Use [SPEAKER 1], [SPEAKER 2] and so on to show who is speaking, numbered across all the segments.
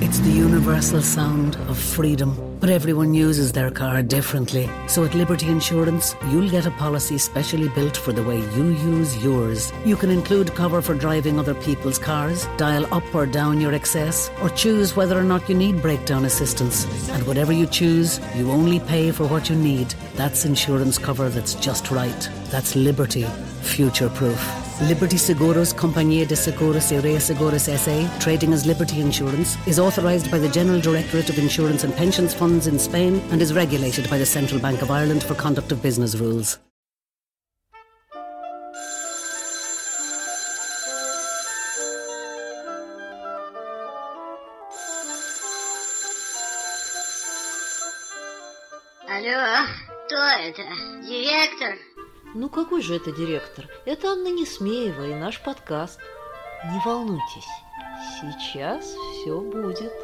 [SPEAKER 1] It's the universal sound of freedom. But everyone uses their car differently. So at Liberty Insurance, you'll get a policy specially built for the way you use yours. You can include cover for driving other people's cars, dial up or down your excess, or choose whether or not you need breakdown assistance. And whatever you choose, you only pay for what you need. That's insurance cover that's just right. That's Liberty. Future proof. Liberty Seguros Compañía de Seguros y Reaseguros SA, trading as Liberty Insurance, is authorised by the General Directorate of Insurance and Pensions Funds in Spain and is regulated by the Central Bank of Ireland for conduct of business rules.
[SPEAKER 2] Алло, кто это? Директор?
[SPEAKER 3] Ну какой же это директор? Это Анна Несмеева и наш подкаст. Не волнуйтесь, сейчас все будет.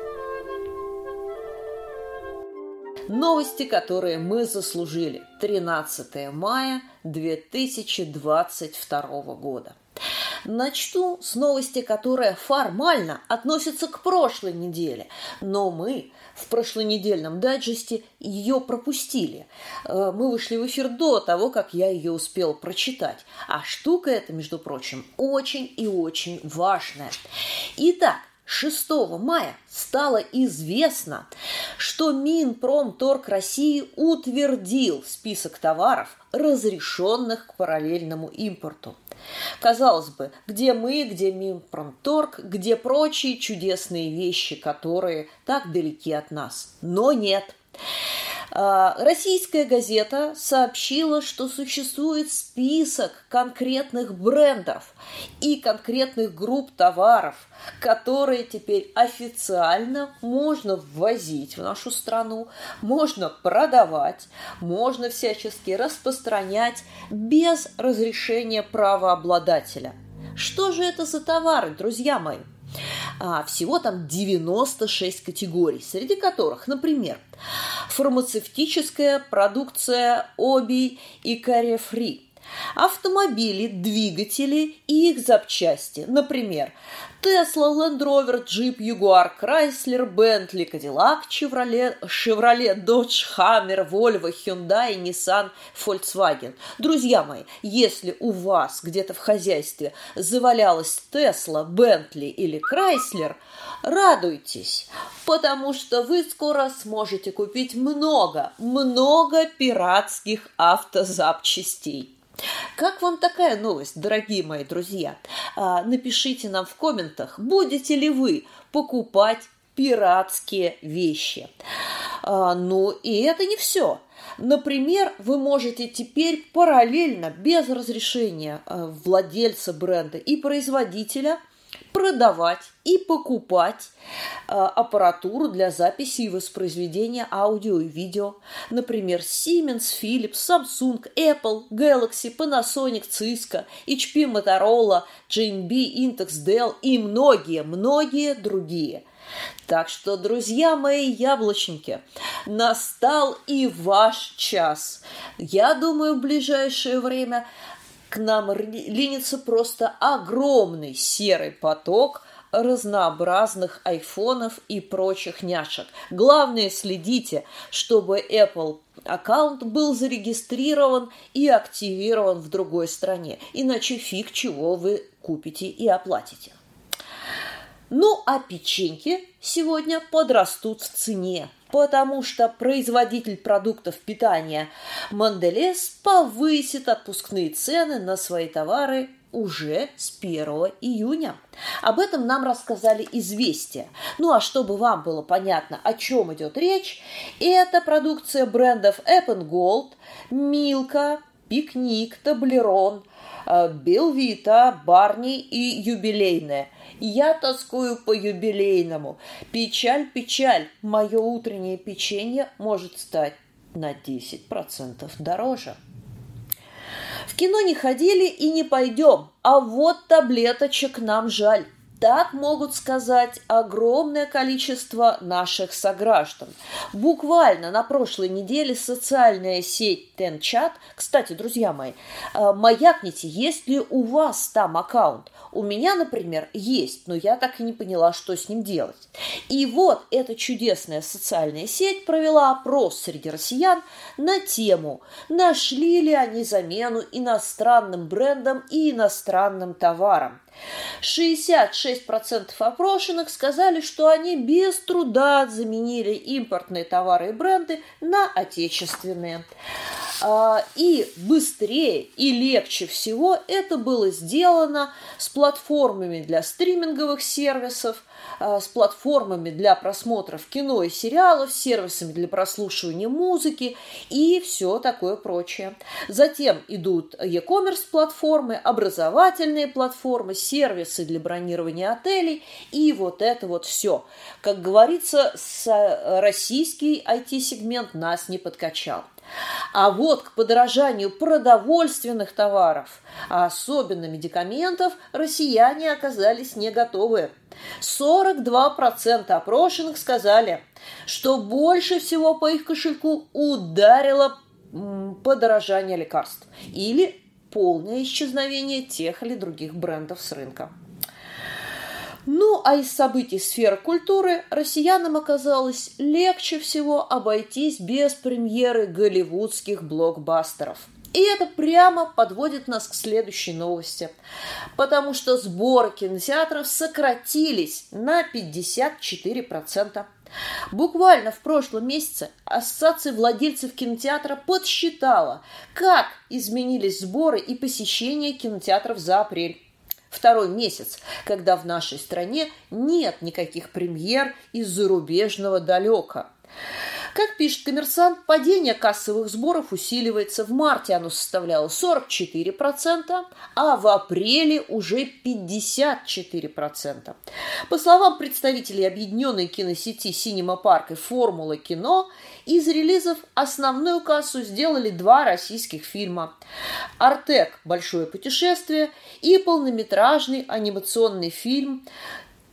[SPEAKER 3] Новости, которые мы заслужили. 13 мая 2022 года. Начну с новости, которая формально относится к прошлой неделе, но мы в прошлонедельном дайджесте ее пропустили. Э, мы вышли в эфир до того, как я ее успел прочитать. А штука эта, между прочим, очень и очень важная. Итак, 6 мая стало известно, что Минпромторг России утвердил список товаров, разрешенных к параллельному импорту. Казалось бы, где мы, где Минпромторг, где прочие чудесные вещи, которые так далеки от нас. Но нет. А, российская газета сообщила, что существует список конкретных брендов и конкретных групп товаров, которые теперь официально можно ввозить в нашу страну, можно продавать, можно всячески распространять без разрешения правообладателя. Что же это за товары, друзья мои? А, всего там 96 категорий, среди которых, например, фармацевтическая продукция Оби и Карефри, автомобили, двигатели и их запчасти, например, Тесла, Land Rover, Jeep, Jaguar, Chrysler, Bentley, Cadillac, Chevrolet, Chevrolet, Dodge, Hammer, Volvo, Hyundai, Nissan, Volkswagen. Друзья мои, если у вас где-то в хозяйстве завалялась Тесла, Bentley или Chrysler, радуйтесь, потому что вы скоро сможете купить много, много пиратских автозапчастей. Как вам такая новость, дорогие мои друзья? А, напишите нам в комментах, будете ли вы покупать пиратские вещи. А, ну и это не все. Например, вы можете теперь параллельно, без разрешения а, владельца бренда и производителя – продавать и покупать э, аппаратуру для записи и воспроизведения аудио и видео. Например, Siemens, Philips, Samsung, Apple, Galaxy, Panasonic, Cisco, HP, Motorola, JMB, Intex, Dell и многие-многие другие. Так что, друзья мои яблочники, настал и ваш час. Я думаю, в ближайшее время к нам линится просто огромный серый поток разнообразных айфонов и прочих няшек. Главное, следите, чтобы Apple аккаунт был зарегистрирован и активирован в другой стране, иначе фиг чего вы купите и оплатите. Ну, а печеньки сегодня подрастут в цене потому что производитель продуктов питания Манделес повысит отпускные цены на свои товары уже с 1 июня. Об этом нам рассказали «Известия». Ну а чтобы вам было понятно, о чем идет речь, это продукция брендов App Gold, Милка, Пикник, Таблерон, Белвита, Барни и Юбилейная. Я тоскую по юбилейному. Печаль, печаль, мое утреннее печенье может стать на 10% дороже. В кино не ходили и не пойдем, а вот таблеточек нам жаль. Так могут сказать огромное количество наших сограждан. Буквально на прошлой неделе социальная сеть Тенчат, кстати, друзья мои, э, маякните, есть ли у вас там аккаунт? У меня, например, есть, но я так и не поняла, что с ним делать. И вот эта чудесная социальная сеть провела опрос среди россиян на тему, нашли ли они замену иностранным брендам и иностранным товарам. 66% опрошенных сказали, что они без труда заменили импортные товары и бренды на отечественные. А, и быстрее и легче всего это было сделано с платформами для стриминговых сервисов, а, с платформами для просмотров кино и сериалов, сервисами для прослушивания музыки и все такое прочее. Затем идут e-commerce платформы, образовательные платформы, сервисы для бронирования отелей и вот это вот все. Как говорится, российский IT-сегмент нас не подкачал. А вот к подорожанию продовольственных товаров, а особенно медикаментов, россияне оказались не готовы. 42% опрошенных сказали, что больше всего по их кошельку ударило подорожание лекарств или полное исчезновение тех или других брендов с рынка. Ну, а из событий сферы культуры россиянам оказалось легче всего обойтись без премьеры голливудских блокбастеров. И это прямо подводит нас к следующей новости. Потому что сборы кинотеатров сократились на 54%. Буквально в прошлом месяце Ассоциация владельцев кинотеатра подсчитала, как изменились сборы и посещение кинотеатров за апрель второй месяц, когда в нашей стране нет никаких премьер из зарубежного далека. Как пишет коммерсант, падение кассовых сборов усиливается. В марте оно составляло 44%, а в апреле уже 54%. По словам представителей объединенной киносети «Синема Парк» и «Формула кино», из релизов основную кассу сделали два российских фильма. «Артек. Большое путешествие» и полнометражный анимационный фильм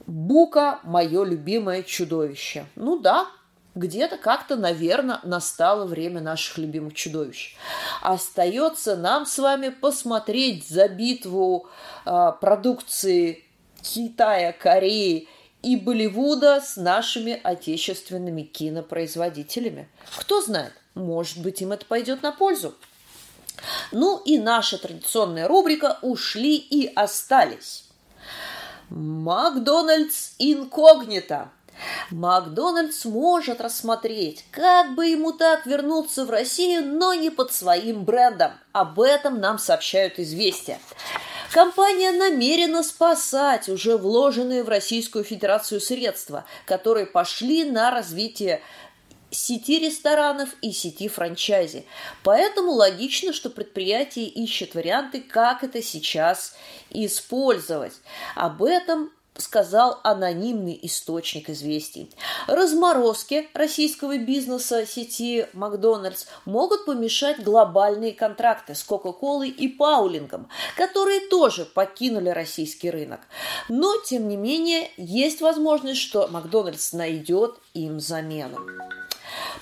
[SPEAKER 3] «Бука. Мое любимое чудовище». Ну да, где-то как-то, наверное, настало время наших любимых чудовищ. Остается нам с вами посмотреть за битву э, продукции Китая, Кореи и Болливуда с нашими отечественными кинопроизводителями. Кто знает, может быть, им это пойдет на пользу. Ну и наша традиционная рубрика «Ушли и остались». Макдональдс инкогнито. Макдональдс может рассмотреть, как бы ему так вернуться в Россию, но не под своим брендом. Об этом нам сообщают известия. Компания намерена спасать уже вложенные в Российскую Федерацию средства, которые пошли на развитие сети ресторанов и сети франчайзи. Поэтому логично, что предприятие ищет варианты, как это сейчас использовать. Об этом сказал анонимный источник известий. Разморозки российского бизнеса сети Макдональдс могут помешать глобальные контракты с Кока-Колой и Паулингом, которые тоже покинули российский рынок. Но, тем не менее, есть возможность, что Макдональдс найдет им замену.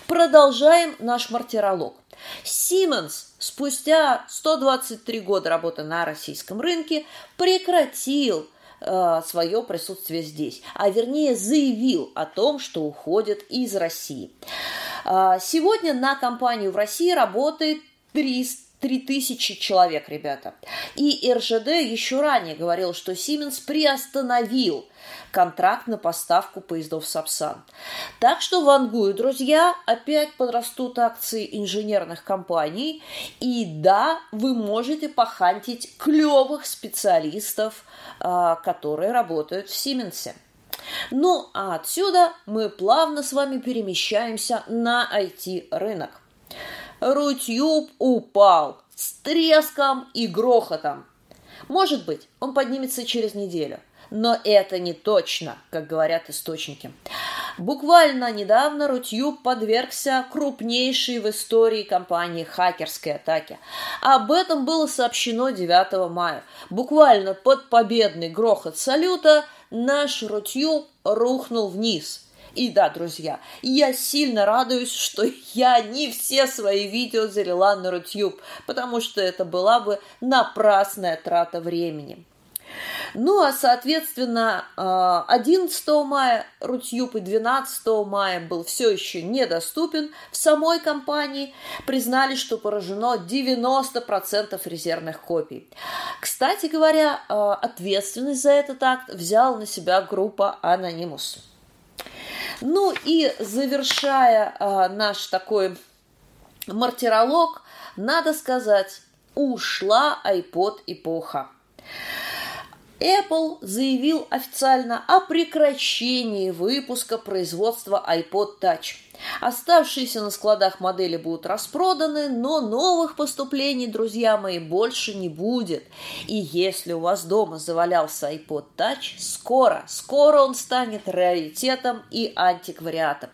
[SPEAKER 3] Продолжаем наш мартиролог. Siemens спустя 123 года работы на российском рынке прекратил э, свое присутствие здесь, а вернее заявил о том, что уходит из России. Э, сегодня на компанию в России работает 300 3000 человек, ребята. И РЖД еще ранее говорил, что Siemens приостановил контракт на поставку поездов Сапсан. Так что вангую, друзья, опять подрастут акции инженерных компаний. И да, вы можете похантить клевых специалистов, а, которые работают в Сименсе. Ну, а отсюда мы плавно с вами перемещаемся на IT-рынок. Рутюб упал с треском и грохотом. Может быть, он поднимется через неделю. Но это не точно, как говорят источники. Буквально недавно Рутюб подвергся крупнейшей в истории компании хакерской атаке. Об этом было сообщено 9 мая. Буквально под победный грохот салюта наш Рутюб рухнул вниз – и да, друзья, я сильно радуюсь, что я не все свои видео залила на Рутюб, потому что это была бы напрасная трата времени. Ну, а, соответственно, 11 а, мая Рутюб и 12 мая был все еще недоступен. В самой компании признали, что поражено 90% резервных копий. Кстати говоря, а, ответственность за этот акт взяла на себя группа Anonymous. Ну и завершая а, наш такой мартиролог, надо сказать, ушла iPod эпоха. Apple заявил официально о прекращении выпуска производства iPod Touch – Оставшиеся на складах модели будут распроданы, но новых поступлений, друзья мои, больше не будет. И если у вас дома завалялся iPod Touch, скоро, скоро он станет раритетом и антиквариатом.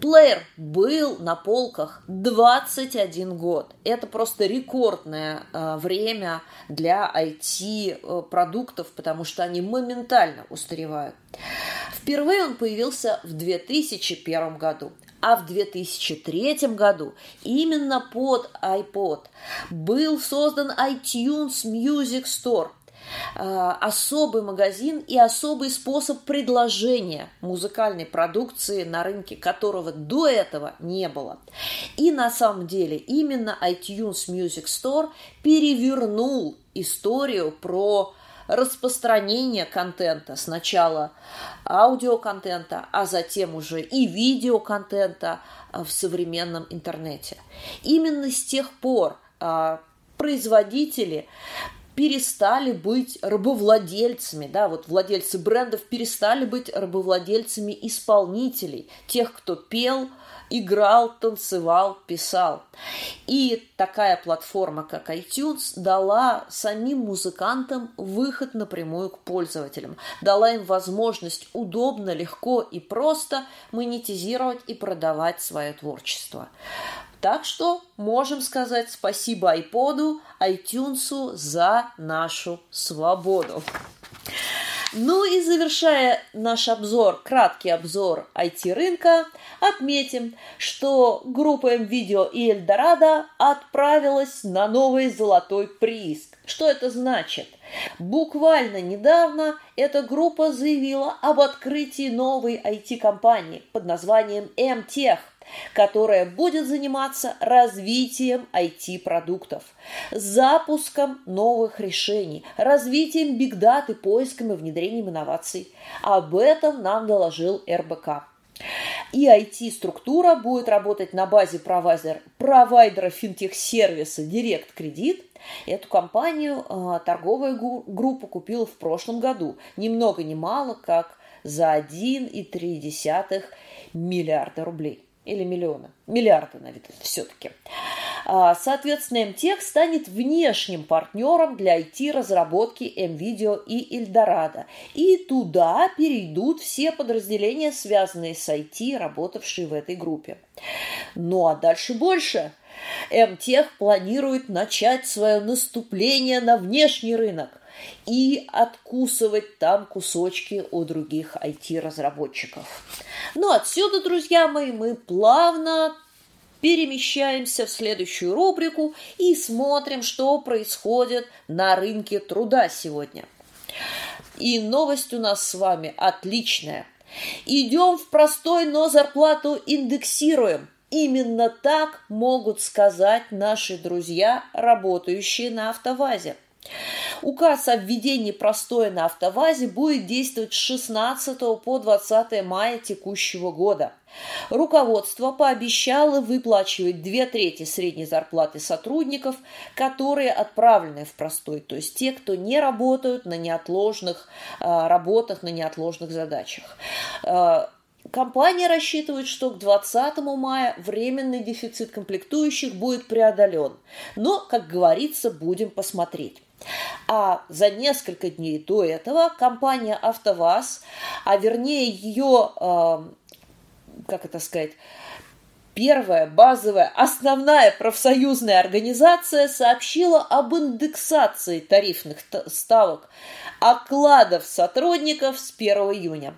[SPEAKER 3] Плеер был на полках 21 год. Это просто рекордное э, время для IT-продуктов, потому что они моментально устаревают. Впервые он появился в 2001 году. А в 2003 году именно под iPod был создан iTunes Music Store – особый магазин и особый способ предложения музыкальной продукции на рынке, которого до этого не было. И на самом деле именно iTunes Music Store перевернул историю про распространение контента, сначала аудиоконтента, а затем уже и видеоконтента а, в современном интернете. Именно с тех пор а, производители перестали быть рабовладельцами, да, вот владельцы брендов перестали быть рабовладельцами исполнителей, тех, кто пел, играл, танцевал, писал. И такая платформа, как iTunes, дала самим музыкантам выход напрямую к пользователям, дала им возможность удобно, легко и просто монетизировать и продавать свое творчество. Так что можем сказать спасибо айподу, iTunes за нашу свободу. Ну и завершая наш обзор, краткий обзор IT-рынка, отметим, что группа МВидео и Эльдорадо отправилась на новый золотой приз. Что это значит? Буквально недавно эта группа заявила об открытии новой IT-компании под названием МТех – которая будет заниматься развитием IT-продуктов, запуском новых решений, развитием бигдаты, поиском и внедрением инноваций. Об этом нам доложил РБК. И IT-структура будет работать на базе провайдер, провайдера финтех-сервиса Direct Credit. Эту компанию э, торговая группа купила в прошлом году, ни много ни мало, как за 1,3 миллиарда рублей или миллиона, миллиарда, наверное, все-таки. А, соответственно, МТех станет внешним партнером для IT-разработки МВидео и Эльдорадо. И туда перейдут все подразделения, связанные с IT, работавшие в этой группе. Ну а дальше больше. МТех планирует начать свое наступление на внешний рынок и откусывать там кусочки у других IT-разработчиков. Ну, отсюда, друзья мои, мы плавно перемещаемся в следующую рубрику и смотрим, что происходит на рынке труда сегодня. И новость у нас с вами отличная. Идем в простой, но зарплату индексируем. Именно так могут сказать наши друзья, работающие на автовазе. Указ о введении простоя на автовазе будет действовать с 16 по 20 мая текущего года. Руководство пообещало выплачивать две трети средней зарплаты сотрудников, которые отправлены в простой, то есть те, кто не работают на неотложных а, работах, на неотложных задачах. А, компания рассчитывает, что к 20 мая временный дефицит комплектующих будет преодолен. Но, как говорится, будем посмотреть. А за несколько дней до этого компания «АвтоВАЗ», а вернее ее э, как это сказать, Первая базовая, основная профсоюзная организация сообщила об индексации тарифных ставок окладов сотрудников с 1 июня.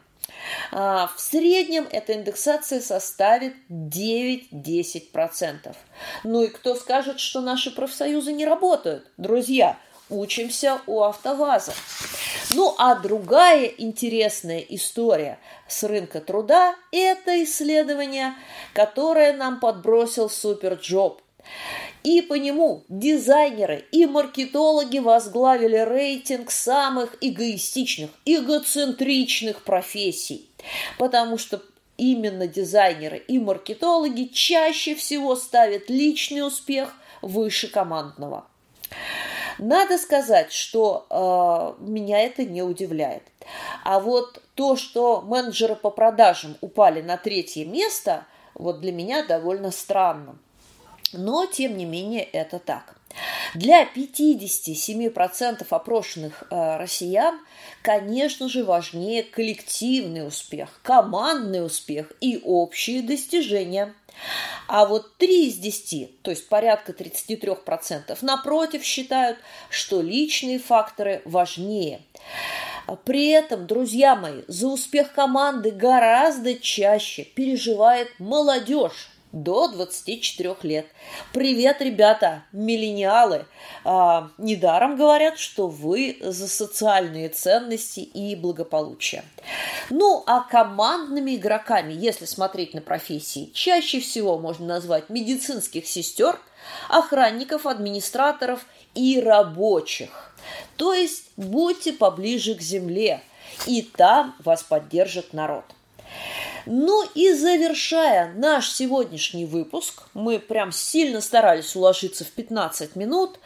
[SPEAKER 3] А, в среднем эта индексация составит 9-10%. Ну и кто скажет, что наши профсоюзы не работают? Друзья, учимся у АвтоВАЗа. Ну а другая интересная история с рынка труда – это исследование, которое нам подбросил SuperJob. И по нему дизайнеры и маркетологи возглавили рейтинг самых эгоистичных, эгоцентричных профессий. Потому что именно дизайнеры и маркетологи чаще всего ставят личный успех выше командного. Надо сказать, что э, меня это не удивляет. А вот то, что менеджеры по продажам упали на третье место, вот для меня довольно странно. Но, тем не менее, это так. Для 57% опрошенных э, россиян, конечно же, важнее коллективный успех, командный успех и общие достижения. А вот 3 из 10, то есть порядка 33%, напротив, считают, что личные факторы важнее. При этом, друзья мои, за успех команды гораздо чаще переживает молодежь до 24 лет. Привет, ребята, миллениалы! А, недаром говорят, что вы за социальные ценности и благополучие. Ну, а командными игроками, если смотреть на профессии, чаще всего можно назвать медицинских сестер, охранников, администраторов и рабочих. То есть будьте поближе к земле, и там вас поддержит народ. Ну и завершая наш сегодняшний выпуск, мы прям сильно старались уложиться в 15 минут,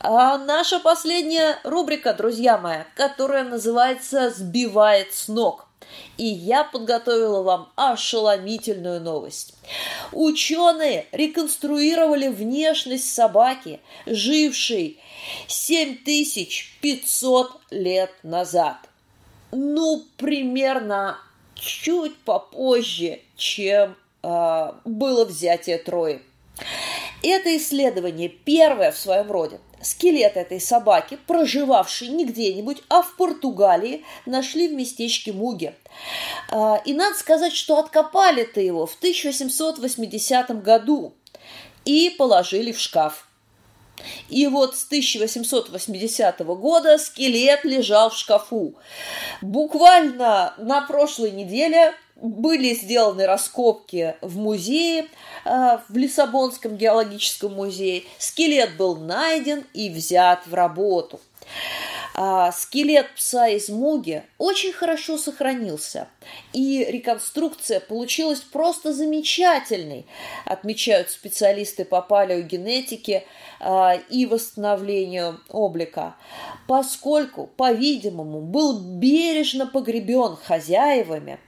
[SPEAKER 3] а наша последняя рубрика, друзья мои, которая называется «Сбивает с ног». И я подготовила вам ошеломительную новость. Ученые реконструировали внешность собаки, жившей 7500 лет назад. Ну, примерно чуть попозже, чем э, было взятие Трои. Это исследование первое в своем роде. Скелет этой собаки, проживавшей не где-нибудь, а в Португалии, нашли в местечке Муге. А, и надо сказать, что откопали-то его в 1880 году и положили в шкаф. И вот с 1880 года скелет лежал в шкафу. Буквально на прошлой неделе были сделаны раскопки в музее, э, в Лиссабонском геологическом музее. Скелет был найден и взят в работу. А скелет пса из Муги очень хорошо сохранился, и реконструкция получилась просто замечательной, отмечают специалисты по палеогенетике а, и восстановлению облика, поскольку, по-видимому, был бережно погребен хозяевами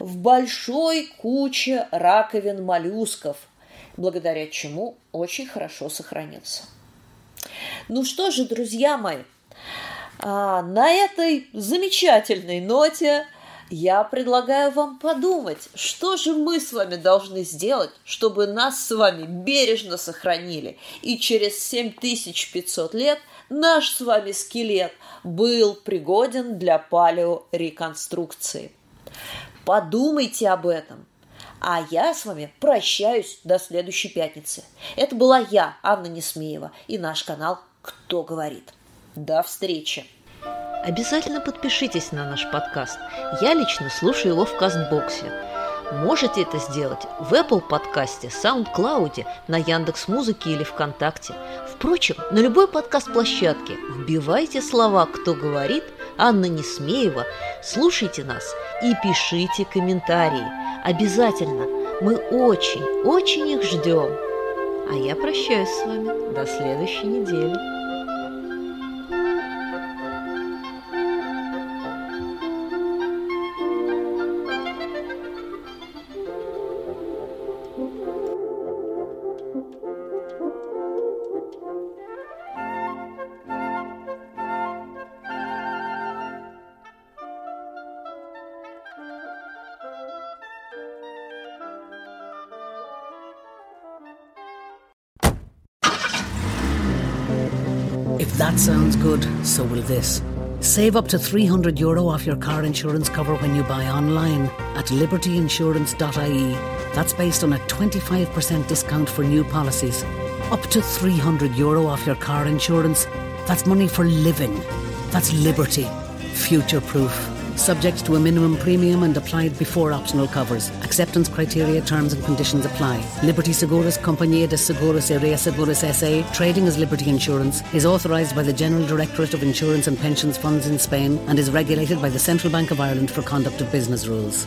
[SPEAKER 3] в большой куче раковин моллюсков, благодаря чему очень хорошо сохранился. Ну что же, друзья мои, а на этой замечательной ноте я предлагаю вам подумать, что же мы с вами должны сделать, чтобы нас с вами бережно сохранили, и через 7500 лет наш с вами скелет был пригоден для палеореконструкции. Подумайте об этом. А я с вами прощаюсь до следующей пятницы. Это была я, Анна Несмеева, и наш канал «Кто говорит». До встречи!
[SPEAKER 4] Обязательно подпишитесь на наш подкаст. Я лично слушаю его в Кастбоксе. Можете это сделать в Apple подкасте, SoundCloud, на Яндекс Музыке или ВКонтакте. Впрочем, на любой подкаст-площадке вбивайте слова «Кто говорит», Анна Несмеева, слушайте нас и пишите комментарии. Обязательно. Мы очень, очень их ждем. А я прощаюсь с вами. До следующей недели.
[SPEAKER 1] That sounds good, so will this. Save up to 300 euro off your car insurance cover when you buy online at libertyinsurance.ie. That's based on a 25% discount for new policies. Up to 300 euro off your car insurance. That's money for living. That's liberty. Future proof. Subject to a minimum premium and applied before optional covers. Acceptance criteria, terms and conditions apply. Liberty Seguros Compañía de Seguros y Reaseguros SA, trading as Liberty Insurance, is authorised by the General Directorate of Insurance and Pensions Funds in Spain and is regulated by the Central Bank of Ireland for conduct of business rules.